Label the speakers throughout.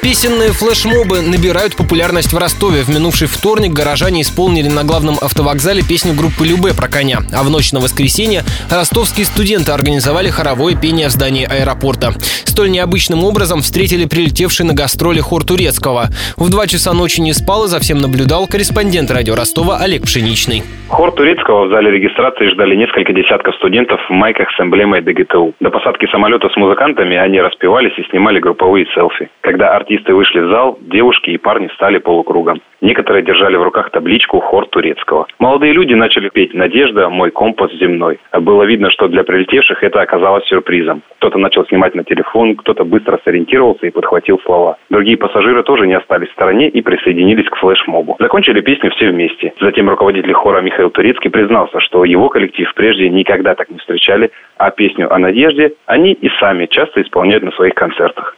Speaker 1: Песенные флешмобы набирают популярность в Ростове. В минувший вторник горожане исполнили на главном автовокзале песню группы Любе про коня. А в ночь на воскресенье ростовские студенты организовали хоровое пение в здании аэропорта. Столь необычным образом встретили прилетевший на гастроли хор турецкого. В два часа ночи не спал и за всем наблюдал корреспондент радио Ростова Олег Пшеничный.
Speaker 2: Хор турецкого в зале регистрации ждали несколько десятков студентов в майках с эмблемой ДГТУ. До посадки самолета с музыкантами они распевались и снимали групповые селфи. Когда артисты вышли в зал, девушки и парни стали полукругом. Некоторые держали в руках табличку «Хор турецкого». Молодые люди начали петь «Надежда, мой компас земной». Было видно, что для прилетевших это оказалось сюрпризом. Кто-то начал снимать на телефон, кто-то быстро сориентировался и подхватил слова. Другие пассажиры тоже не остались в стороне и присоединились к флешмобу. Закончили песню все вместе. Затем руководитель хора Михаил Турецкий признался, что его коллектив прежде никогда так не встречали, а песню о надежде они и сами часто исполняют на своих концертах.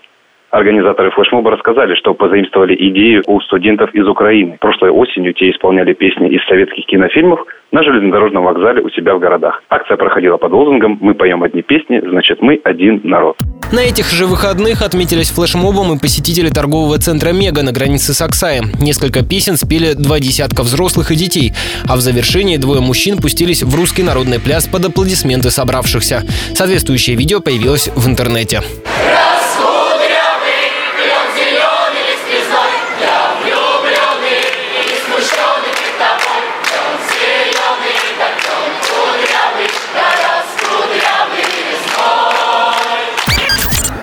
Speaker 2: Организаторы флешмоба рассказали, что позаимствовали идею у студентов из Украины. Прошлой осенью те исполняли песни из советских кинофильмов на железнодорожном вокзале у себя в городах. Акция проходила под лозунгом «Мы поем одни песни, значит мы один народ».
Speaker 1: На этих же выходных отметились флешмобом и посетители торгового центра «Мега» на границе с Оксаем. Несколько песен спели два десятка взрослых и детей, а в завершении двое мужчин пустились в русский народный пляс под аплодисменты собравшихся. Соответствующее видео появилось в интернете. Раз!